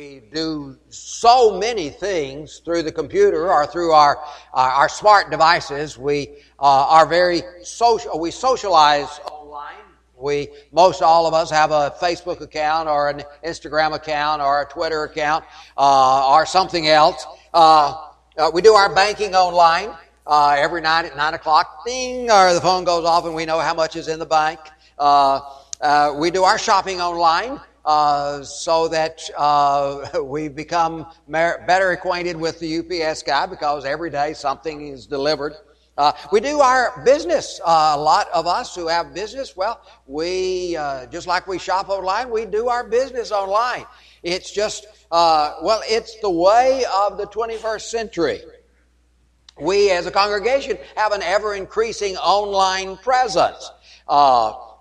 we do so many things through the computer or through our, our, our smart devices. We uh, are very social, we socialize online. We, most all of us have a Facebook account or an Instagram account or a Twitter account, uh, or something else. Uh, uh we do our banking online. Uh, every night at nine o'clock, ding, or the phone goes off and we know how much is in the bank. Uh, we do our shopping online. Uh, so that uh, we become mer- better acquainted with the UPS guy because every day something is delivered. Uh, we do our business. Uh, a lot of us who have business, well, we uh, just like we shop online, we do our business online. It's just well, it's the way of the 21st century. We, as a congregation, have an ever increasing online presence.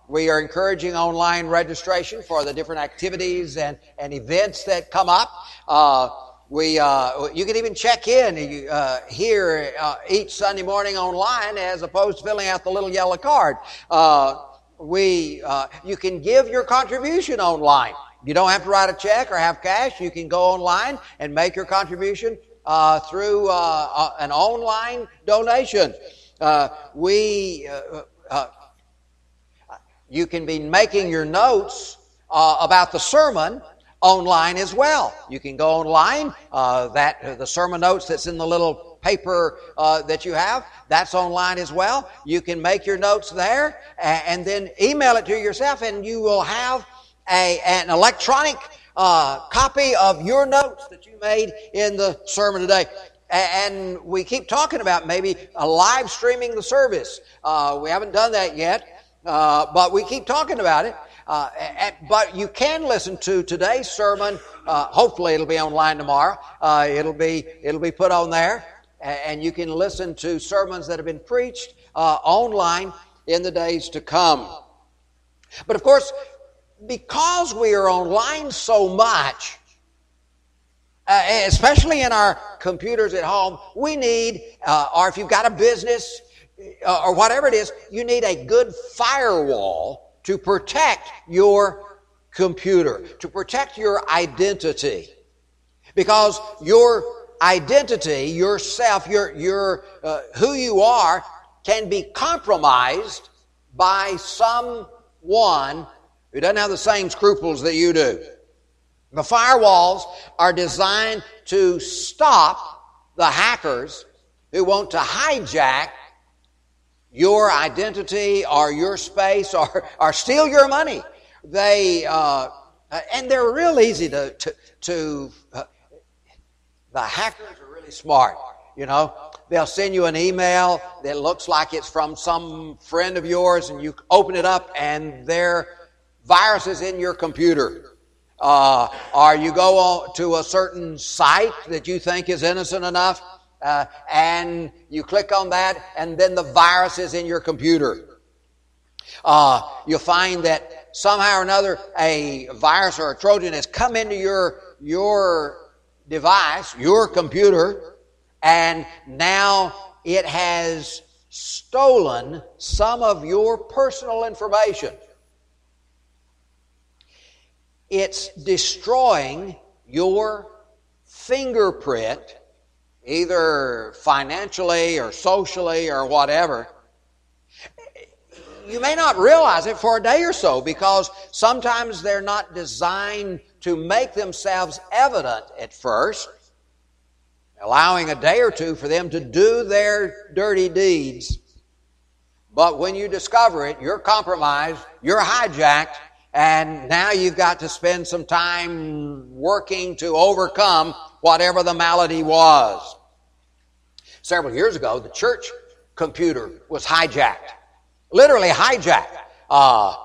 We are encouraging online registration for the different activities and, and events that come up. Uh, we, uh, you can even check in uh, here uh, each Sunday morning online as opposed to filling out the little yellow card. Uh, we, uh, you can give your contribution online. You don't have to write a check or have cash. You can go online and make your contribution through an online donation. we you can be making your notes uh, about the sermon online as well. You can go online. Uh, that uh, the sermon notes that's in the little paper uh, that you have that's online as well. You can make your notes there and, and then email it to yourself, and you will have a an electronic uh, copy of your notes that you made in the sermon today. And we keep talking about maybe a live streaming the service. Uh, we haven't done that yet. Uh, but we keep talking about it. Uh, but you can listen to today's sermon. Uh, hopefully, it'll be online tomorrow. Uh, it'll be it'll be put on there, and you can listen to sermons that have been preached uh, online in the days to come. But of course, because we are online so much, especially in our computers at home, we need, or if you've got a business, uh, or whatever it is, you need a good firewall to protect your computer, to protect your identity. Because your identity, yourself, your, your, uh, who you are can be compromised by someone who doesn't have the same scruples that you do. The firewalls are designed to stop the hackers who want to hijack your identity or your space or, or steal your money. They, uh, and they're real easy to, to, to uh, the hackers are really smart, you know. They'll send you an email that looks like it's from some friend of yours and you open it up and there viruses in your computer. Uh, or you go to a certain site that you think is innocent enough uh, and you click on that, and then the virus is in your computer. Uh, you'll find that somehow or another a virus or a Trojan has come into your your device, your computer, and now it has stolen some of your personal information. It's destroying your fingerprint either financially or socially or whatever, you may not realize it for a day or so because sometimes they're not designed to make themselves evident at first, allowing a day or two for them to do their dirty deeds. But when you discover it, you're compromised, you're hijacked, and now you've got to spend some time working to overcome whatever the malady was. Several years ago, the church computer was hijacked. Literally hijacked. Uh,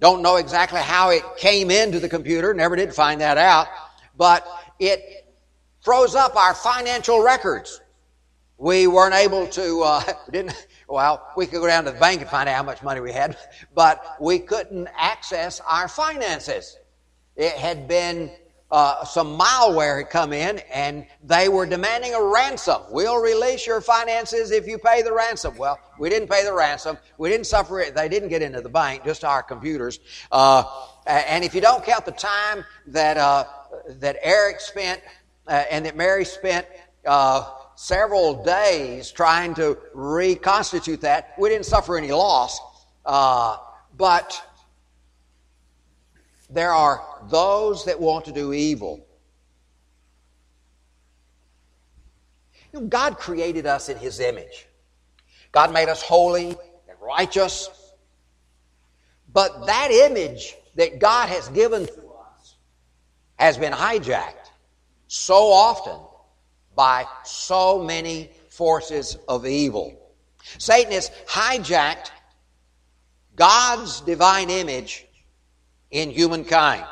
don't know exactly how it came into the computer, never did find that out, but it froze up our financial records. We weren't able to, uh, didn't, well, we could go down to the bank and find out how much money we had, but we couldn't access our finances. It had been uh, some malware had come in and they were demanding a ransom. We'll release your finances if you pay the ransom. Well, we didn't pay the ransom. We didn't suffer it. They didn't get into the bank, just our computers. Uh, and if you don't count the time that uh, that Eric spent uh, and that Mary spent uh, several days trying to reconstitute that. We didn't suffer any loss, uh, but there are those that want to do evil. You know, God created us in His image. God made us holy and righteous. But that image that God has given to us has been hijacked so often by so many forces of evil. Satan has hijacked God's divine image in humankind.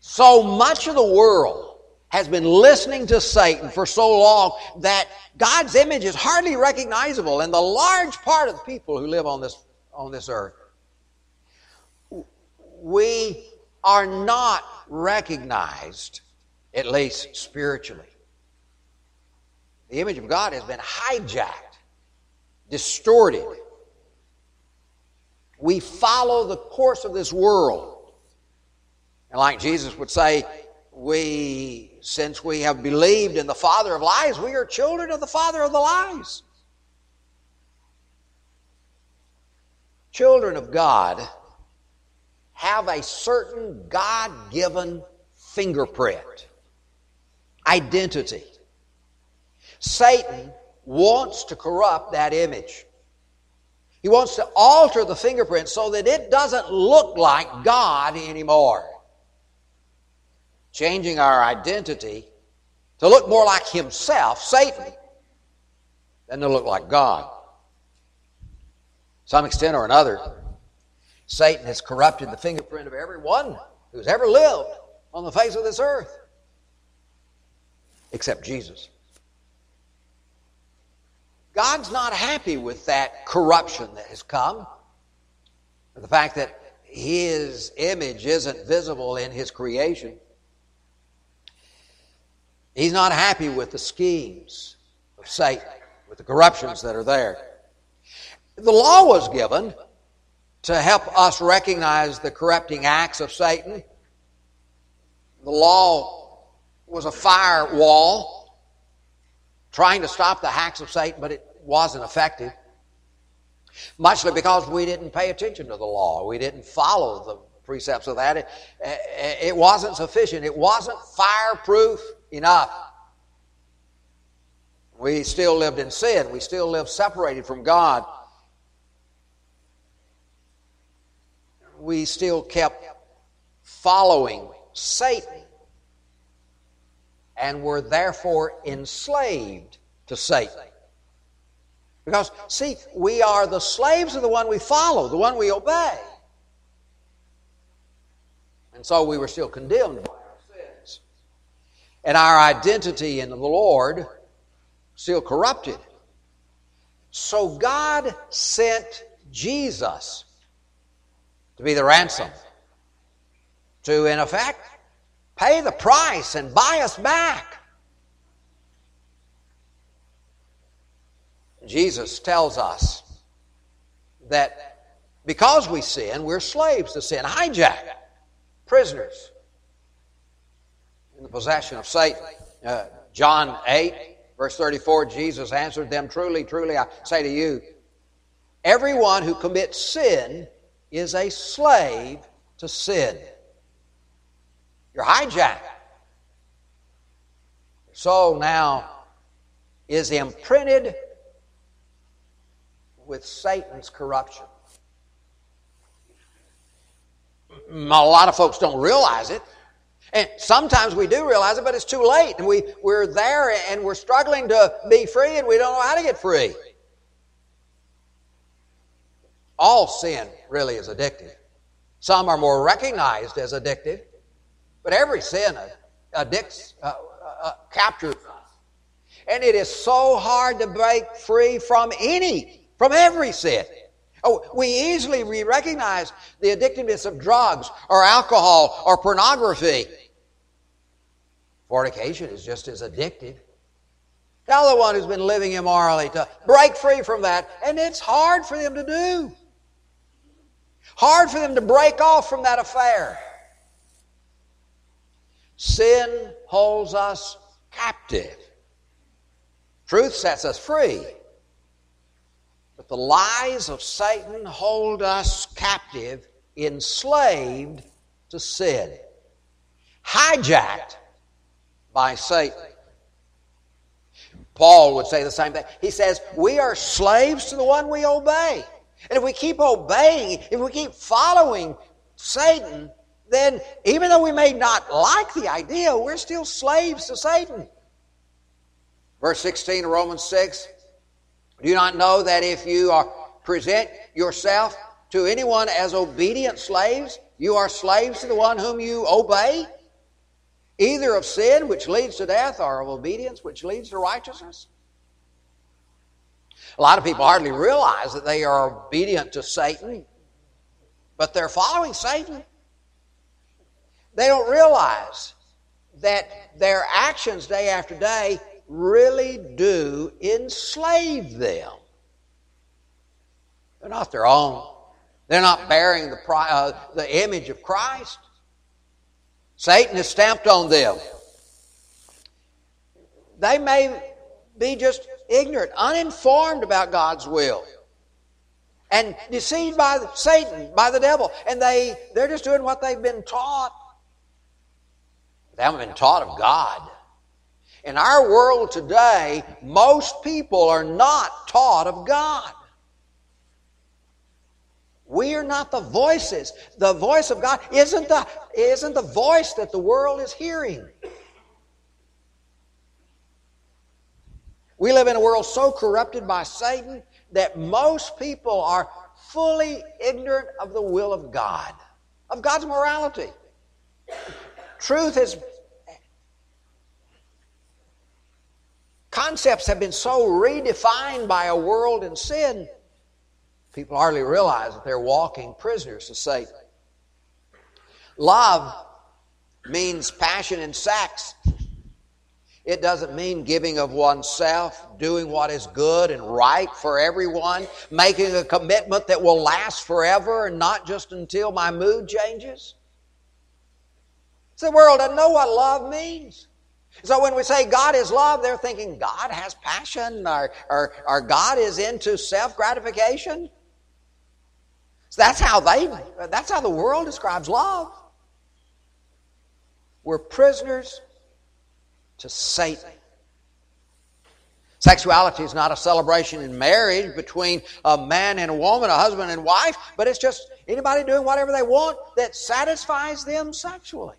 So much of the world has been listening to Satan for so long that God's image is hardly recognizable in the large part of the people who live on this, on this earth. We are not recognized, at least spiritually. The image of God has been hijacked, distorted. We follow the course of this world. And like Jesus would say, we, since we have believed in the father of lies, we are children of the father of the lies. Children of God have a certain God given fingerprint, identity. Satan wants to corrupt that image. He wants to alter the fingerprint so that it doesn't look like God anymore changing our identity to look more like himself, Satan, than to look like God. some extent or another, Satan has corrupted the fingerprint of everyone who's ever lived on the face of this earth, except Jesus. God's not happy with that corruption that has come. The fact that His image isn't visible in His creation. He's not happy with the schemes of Satan, with the corruptions that are there. The law was given to help us recognize the corrupting acts of Satan. The law was a firewall trying to stop the hacks of Satan, but it wasn't effective. Muchly because we didn't pay attention to the law. We didn't follow the precepts of that. It, it wasn't sufficient. It wasn't fireproof enough. We still lived in sin. We still lived separated from God. We still kept following Satan and were therefore enslaved to Satan. Because, see, we are the slaves of the one we follow, the one we obey. And so we were still condemned by our sins. and our identity in the Lord still corrupted. So God sent Jesus to be the ransom, to, in effect, pay the price and buy us back. Jesus tells us that because we sin, we're slaves to sin, hijacked, prisoners in the possession of Satan. Uh, John 8, verse 34, Jesus answered them, Truly, truly, I say to you, everyone who commits sin is a slave to sin. You're hijacked. So now is imprinted with Satan's corruption. A lot of folks don't realize it. And sometimes we do realize it, but it's too late. And we, we're there and we're struggling to be free and we don't know how to get free. All sin really is addictive. Some are more recognized as addictive, but every sin addicts, uh, uh, captures us. And it is so hard to break free from any, from every sin. Oh, we easily we recognize the addictiveness of drugs or alcohol or pornography. Fornication is just as addictive. Tell the one who's been living immorally to break free from that, and it's hard for them to do. Hard for them to break off from that affair. Sin holds us captive. Truth sets us free. The lies of Satan hold us captive, enslaved to sin, hijacked by Satan. Paul would say the same thing. He says, We are slaves to the one we obey. And if we keep obeying, if we keep following Satan, then even though we may not like the idea, we're still slaves to Satan. Verse 16 of Romans 6 Do you not know that if you are, present yourself to anyone as obedient slaves, you are slaves to the one whom you obey? Either of sin, which leads to death, or of obedience, which leads to righteousness? A lot of people hardly realize that they are obedient to Satan, but they're following Satan. They don't realize that their actions day after day really do enslave them. They're not their own. They're not bearing the, uh, the image of Christ. Satan has stamped on them. They may be just ignorant, uninformed about God's will, and deceived by Satan, by the devil, and they, they're just doing what they've been taught. They haven't been taught of God. In our world today, most people are not taught of God. We are not the voices. The voice of God isn't the, isn't the voice that the world is hearing. We live in a world so corrupted by Satan that most people are fully ignorant of the will of God, of God's morality. Truth is. Concepts have been so redefined by a world in sin, people hardly realize that they're walking prisoners to Satan. Love means passion and sex. It doesn't mean giving of oneself, doing what is good and right for everyone, making a commitment that will last forever and not just until my mood changes. So the world doesn't know what love means. So when we say God is love, they're thinking God has passion or, or, or God is into self gratification. So that's how they that's how the world describes love. We're prisoners to Satan. Sexuality is not a celebration in marriage between a man and a woman, a husband and wife, but it's just anybody doing whatever they want that satisfies them sexually.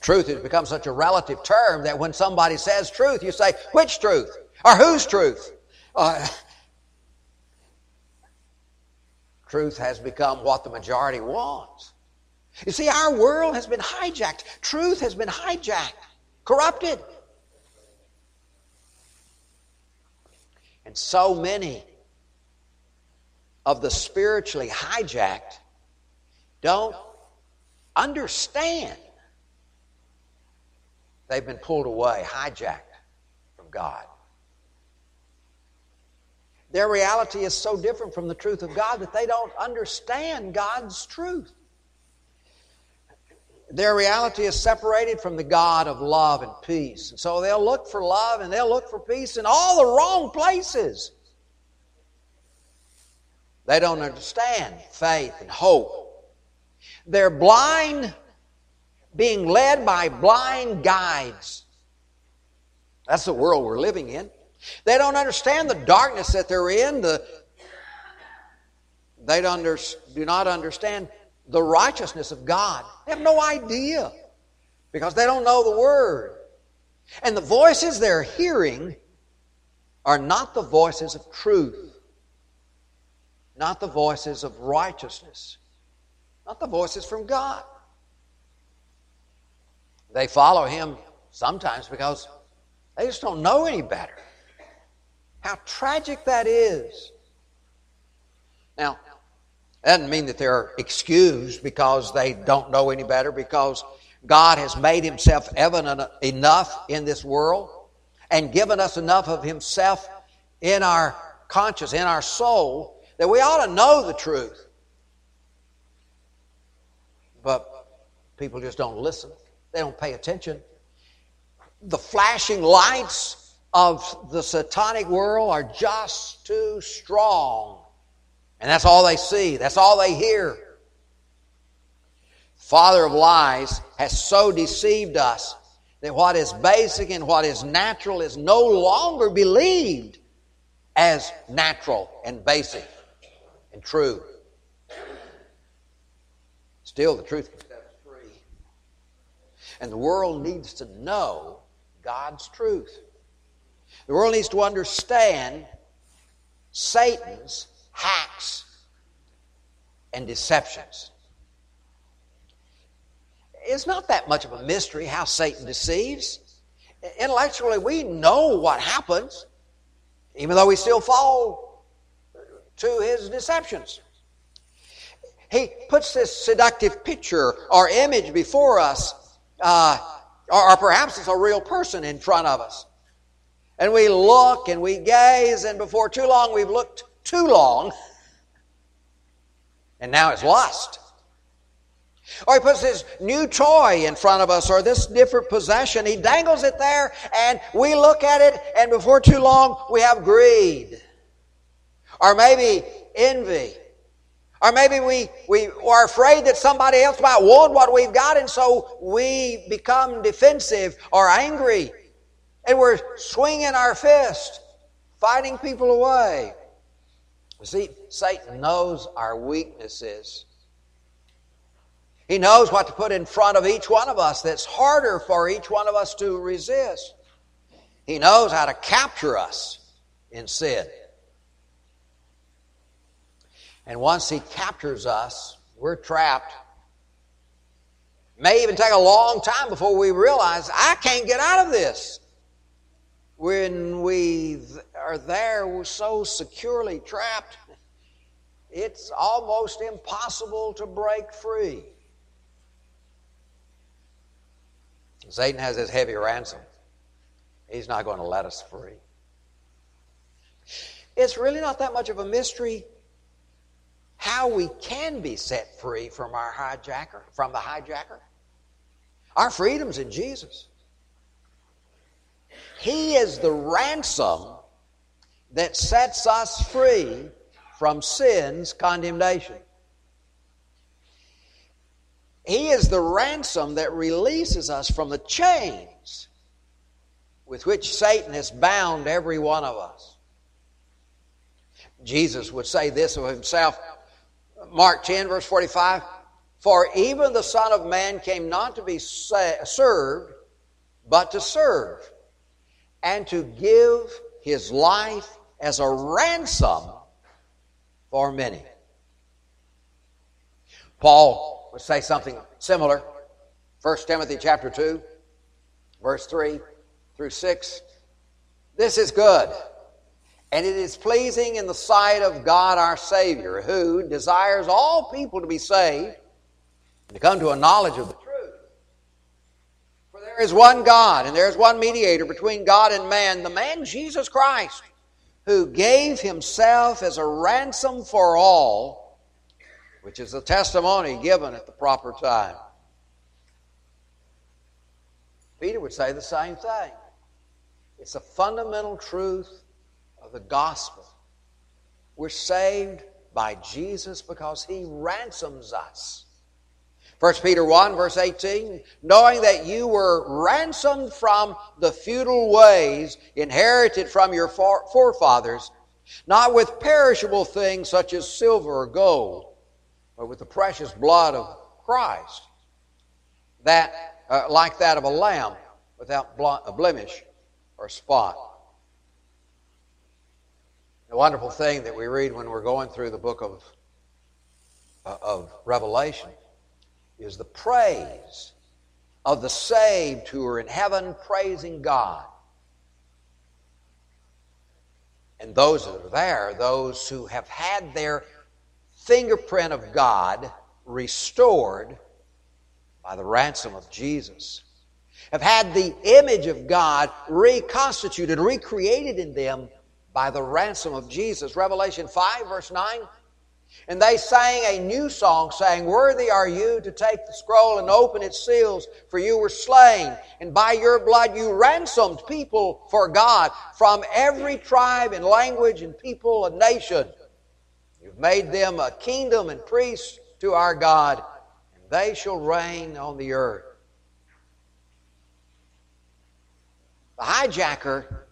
Truth has become such a relative term that when somebody says truth, you say, which truth? Or whose truth? Uh, truth has become what the majority wants. You see, our world has been hijacked. Truth has been hijacked, corrupted. And so many of the spiritually hijacked don't understand they've been pulled away, hijacked from God. Their reality is so different from the truth of God that they don't understand God's truth. Their reality is separated from the God of love and peace. And so they'll look for love and they'll look for peace in all the wrong places. They don't understand faith and hope. They're blind, being led by blind guides. That's the world we're living in. They don't understand the darkness that they're in. The, they under, do not understand the righteousness of God. They have no idea because they don't know the Word. And the voices they're hearing are not the voices of truth, not the voices of righteousness, not the voices from God. They follow Him sometimes because they just don't know any better. How tragic that is. Now, that doesn't mean that they're excused because they don't know any better, because God has made Himself evident enough in this world and given us enough of Himself in our conscience, in our soul, that we ought to know the truth. But People just don't listen, they don't pay attention. The flashing lights of the satanic world are just too strong. And that's all they see, that's all they hear. Father of lies has so deceived us that what is basic and what is natural is no longer believed as natural and basic and true. Still, the truth can set us free. And the world needs to know God's truth. The world needs to understand Satan's hacks and deceptions. It's not that much of a mystery how Satan deceives. Intellectually, we know what happens, even though we still fall to his deceptions. He puts this seductive picture or image before us, uh, or, or perhaps it's a real person in front of us. And we look and we gaze, and before too long, we've looked too long, and now it's lust. Or he puts this new toy in front of us or this different possession. He dangles it there and we look at it and before too long we have greed. Or maybe envy. Or maybe we, we are afraid that somebody else might want what we've got, and so we become defensive or angry. And we're swinging our fist, fighting people away. See, Satan knows our weaknesses. He knows what to put in front of each one of us that's harder for each one of us to resist. He knows how to capture us in sin. And once He captures us, we're trapped. May even take a long time before we realize, I can't get out of this. When we are there, we're so securely trapped, it's almost impossible to break free. Satan has his heavy ransom. He's not going to let us free. It's really not that much of a mystery how we can be set free from our hijacker, from the hijacker. Our freedom's in Jesus. He is the ransom that sets us free from sin's condemnation. He is the ransom that releases us from the chains with which Satan has bound every one of us. Jesus would say this of himself Mark 10, verse 45 For even the Son of Man came not to be served, but to serve, and to give his life as a ransom for many. Paul would say something similar. 1 Timothy chapter 2, verse 3 through 6. This is good and it is pleasing in the sight of God our Savior, who desires all people to be saved and to come to a knowledge of the truth. For there is one God, and there is one mediator between God and man, the man Jesus Christ, who gave himself as a ransom for all, which is the testimony given at the proper time. Peter would say the same thing. It's a fundamental truth of the gospel. We're saved by Jesus because he ransoms us. 1 Peter 1, verse 18, knowing that you were ransomed from the futile ways inherited from your forefathers, not with perishable things such as silver or gold, but with the precious blood of Christ, that uh, like that of a lamb without blemish or spot. The wonderful thing that we read when we're going through the book of, uh, of Revelation is the praise of the saved who are in heaven praising God. And those that are there, those who have had their fingerprint of God restored by the ransom of Jesus, have had the image of God reconstituted, recreated in them by the ransom of Jesus. Revelation 5, verse 9. And they sang a new song, saying, Worthy are you to take the scroll and open its seals, for you were slain, and by your blood you ransomed people for God from every tribe and language and people and nation. You've made them a kingdom and priests to our God, and they shall reign on the earth. The hijacker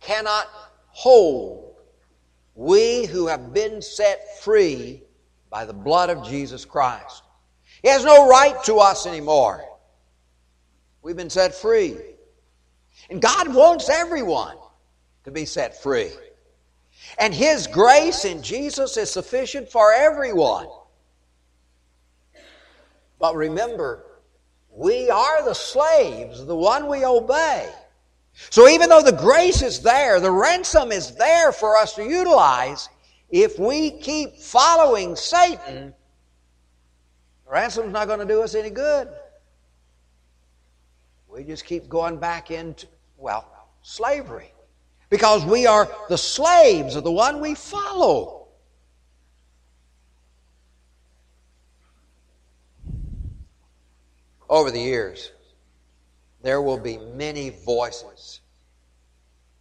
cannot hold we who have been set free by the blood of Jesus Christ. He has no right to us anymore. We've been set free. And God wants everyone to be set free. And His grace in Jesus is sufficient for everyone. But remember, we are the slaves, the one we obey. So even though the grace is there, the ransom is there for us to utilize, if we keep following Satan, the ransom's not going to do us any good. We just keep going back into, well, slavery. Because we are the slaves of the one we follow. Over the years, there will be many voices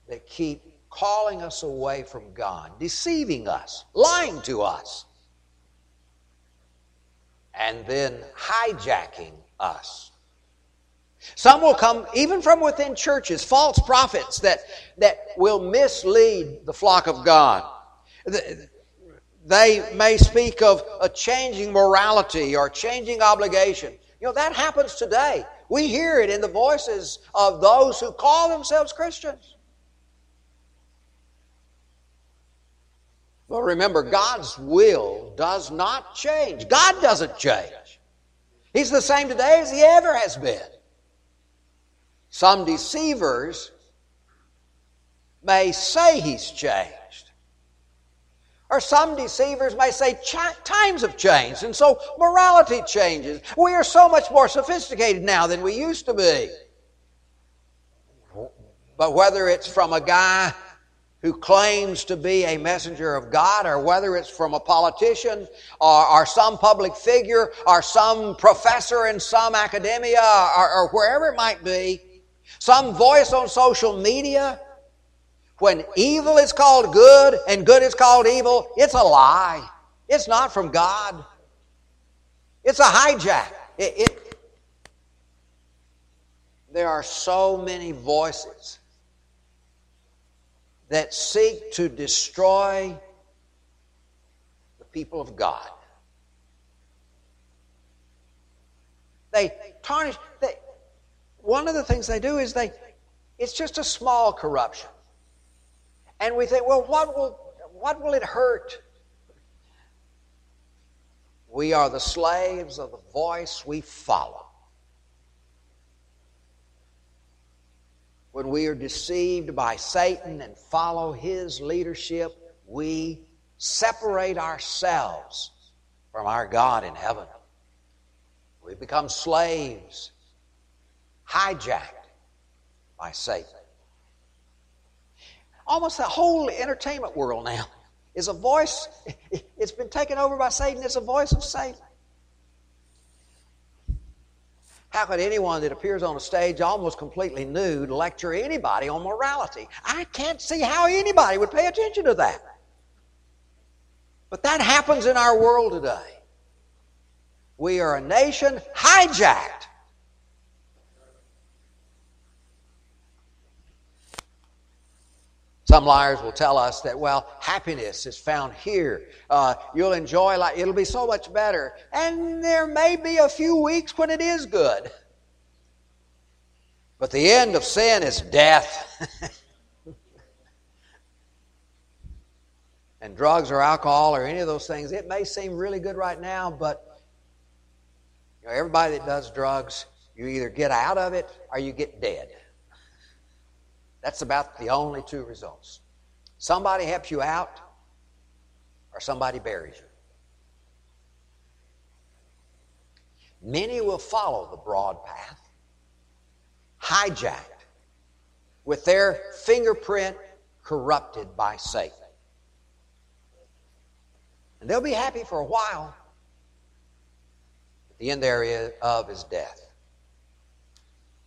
that keep calling us away from God, deceiving us, lying to us, and then hijacking us. Some will come even from within churches, false prophets that, that will mislead the flock of God. They may speak of a changing morality or changing obligation. You know, that happens today. We hear it in the voices of those who call themselves Christians. But remember, God's will does not change. God doesn't change. He's the same today as He ever has been. Some deceivers may say He's changed. Or some deceivers may say times have changed, and so morality changes. We are so much more sophisticated now than we used to be. But whether it's from a guy who claims to be a messenger of God, or whether it's from a politician, or, or some public figure, or some professor in some academia, or, or wherever it might be, some voice on social media, when evil is called good and good is called evil, it's a lie. It's not from God. It's a hijack. It, it, there are so many voices that seek to destroy the people of God. They tarnish. They, one of the things they do is they, it's just a small corruption. And we think, well, what will, what will it hurt? We are the slaves of the voice we follow. When we are deceived by Satan and follow his leadership, we separate ourselves from our God in heaven. We become slaves, hijacked by Satan almost the whole entertainment world now is a voice, it's been taken over by Satan, it's a voice of Satan. How could anyone that appears on a stage almost completely nude lecture anybody on morality? I can't see how anybody would pay attention to that. But that happens in our world today. We are a nation hijacked Some liars will tell us that, well, happiness is found here. Uh, you'll enjoy life. It'll be so much better. And there may be a few weeks when it is good. But the end of sin is death. and drugs or alcohol or any of those things, it may seem really good right now, but you know, everybody that does drugs, you either get out of it or you get dead. That's about the only two results. Somebody helps you out, or somebody buries you. Many will follow the broad path, hijacked, with their fingerprint corrupted by Satan. And they'll be happy for a while. But the end thereof is death.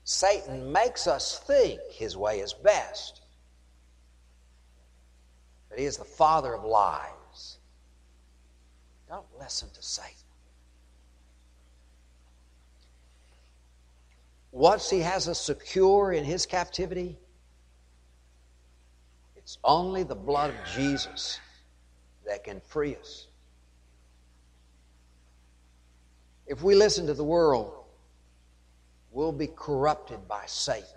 Satan makes us think his way is best. But he is the father of lies. Don't listen to Satan. Once he has us secure in his captivity, it's only the blood of Jesus that can free us. If we listen to the world, we'll be corrupted by Satan.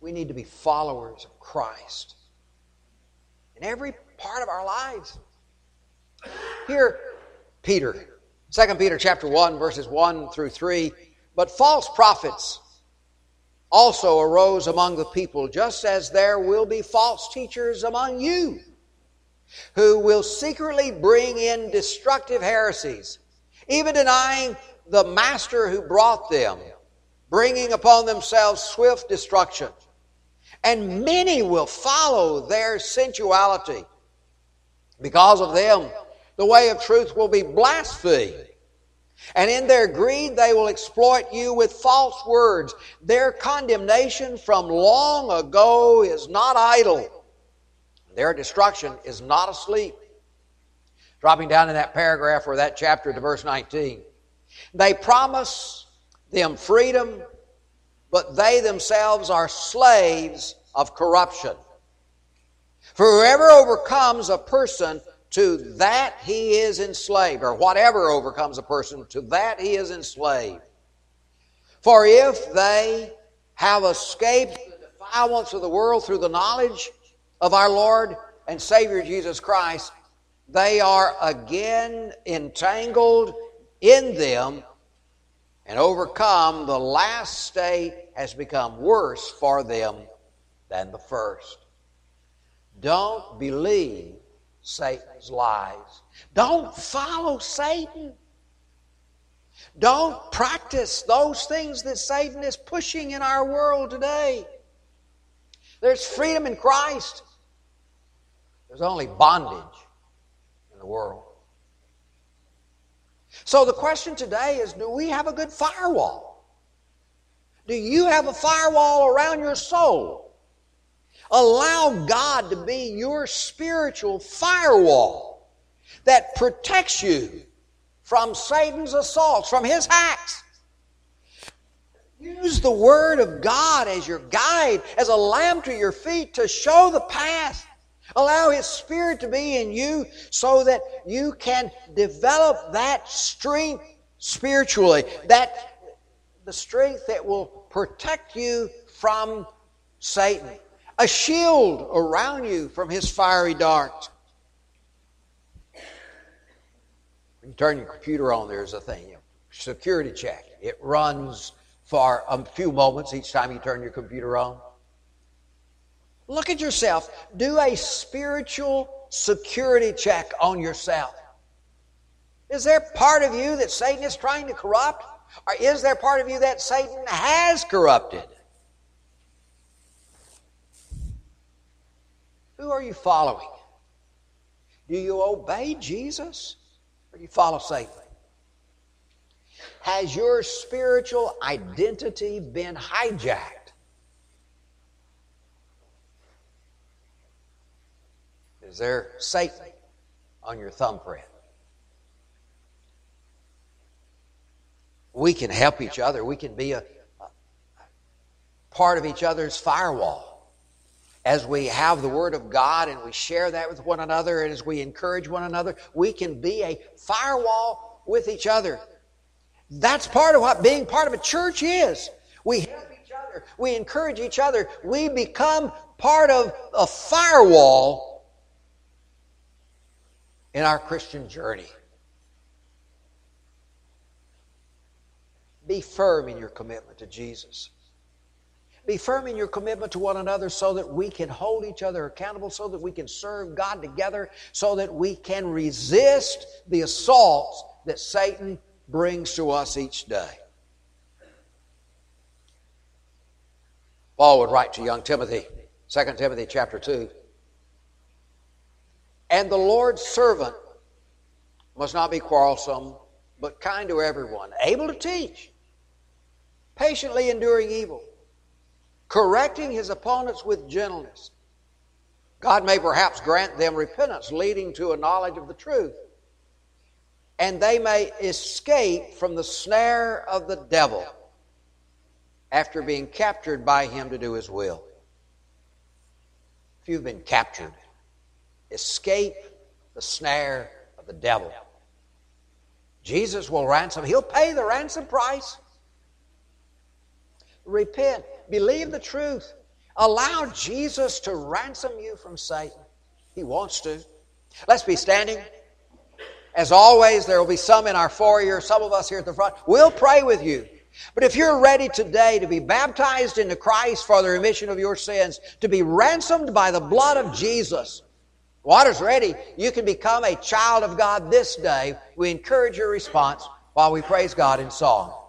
We need to be followers of Christ in every part of our lives. Here, Peter 2 Peter chapter 1 verses 1 through 3, but false prophets also arose among the people, just as there will be false teachers among you, who will secretly bring in destructive heresies, even denying the master who brought them, bringing upon themselves swift destruction. And many will follow their sensuality. Because of them, the way of truth will be blasphemed. And in their greed, they will exploit you with false words. Their condemnation from long ago is not idle. Their destruction is not asleep. Dropping down in that paragraph or that chapter to verse 19. They promise them freedom, but they themselves are slaves of corruption. For whoever overcomes a person to that he is enslaved, or whatever overcomes a person, to that he is enslaved. For if they have escaped the defilements of the world through the knowledge of our Lord and Savior Jesus Christ, they are again entangled in them and overcome. The last state has become worse for them than the first. Don't believe Satan's lies. Don't follow Satan. Don't practice those things that Satan is pushing in our world today. There's freedom in Christ. There's only bondage in the world. So the question today is do we have a good firewall? Do you have a firewall around your soul? Allow God to be your spiritual firewall that protects you from Satan's assaults, from his hacks. Use the Word of God as your guide, as a lamp to your feet to show the path. Allow His Spirit to be in you so that you can develop that strength spiritually, that the strength that will protect you from Satan a shield around you from his fiery dart. When you turn your computer on, there's a thing, security check. It runs for a few moments each time you turn your computer on. Look at yourself. Do a spiritual security check on yourself. Is there part of you that Satan is trying to corrupt? Or is there part of you that Satan has corrupted? Who are you following? Do you obey Jesus or do you follow Satan? Has your spiritual identity been hijacked? Is there Satan on your thumbprint? We can help each other. We can be a, a part of each other's firewall as we have the Word of God and we share that with one another and as we encourage one another, we can be a firewall with each other. That's part of what being part of a church is. We help each other, we encourage each other, we become part of a firewall in our Christian journey. Be firm in your commitment to Jesus. Be firm in your commitment to one another so that we can hold each other accountable, so that we can serve God together, so that we can resist the assaults that Satan brings to us each day. Paul would write to young Timothy, 2 Timothy chapter 2. And the Lord's servant must not be quarrelsome, but kind to everyone, able to teach, patiently enduring evil, correcting his opponents with gentleness. God may perhaps grant them repentance leading to a knowledge of the truth, and they may escape from the snare of the devil after being captured by him to do his will. If you've been captured, escape the snare of the devil. Jesus will ransom, he'll pay the ransom price. Repent, believe the truth. Allow Jesus to ransom you from Satan. He wants to. Let's be standing. As always, there will be some in our foyer, some of us here at the front. We'll pray with you. But if you're ready today to be baptized into Christ for the remission of your sins, to be ransomed by the blood of Jesus, water's ready. You can become a child of God this day. We encourage your response while we praise God in song.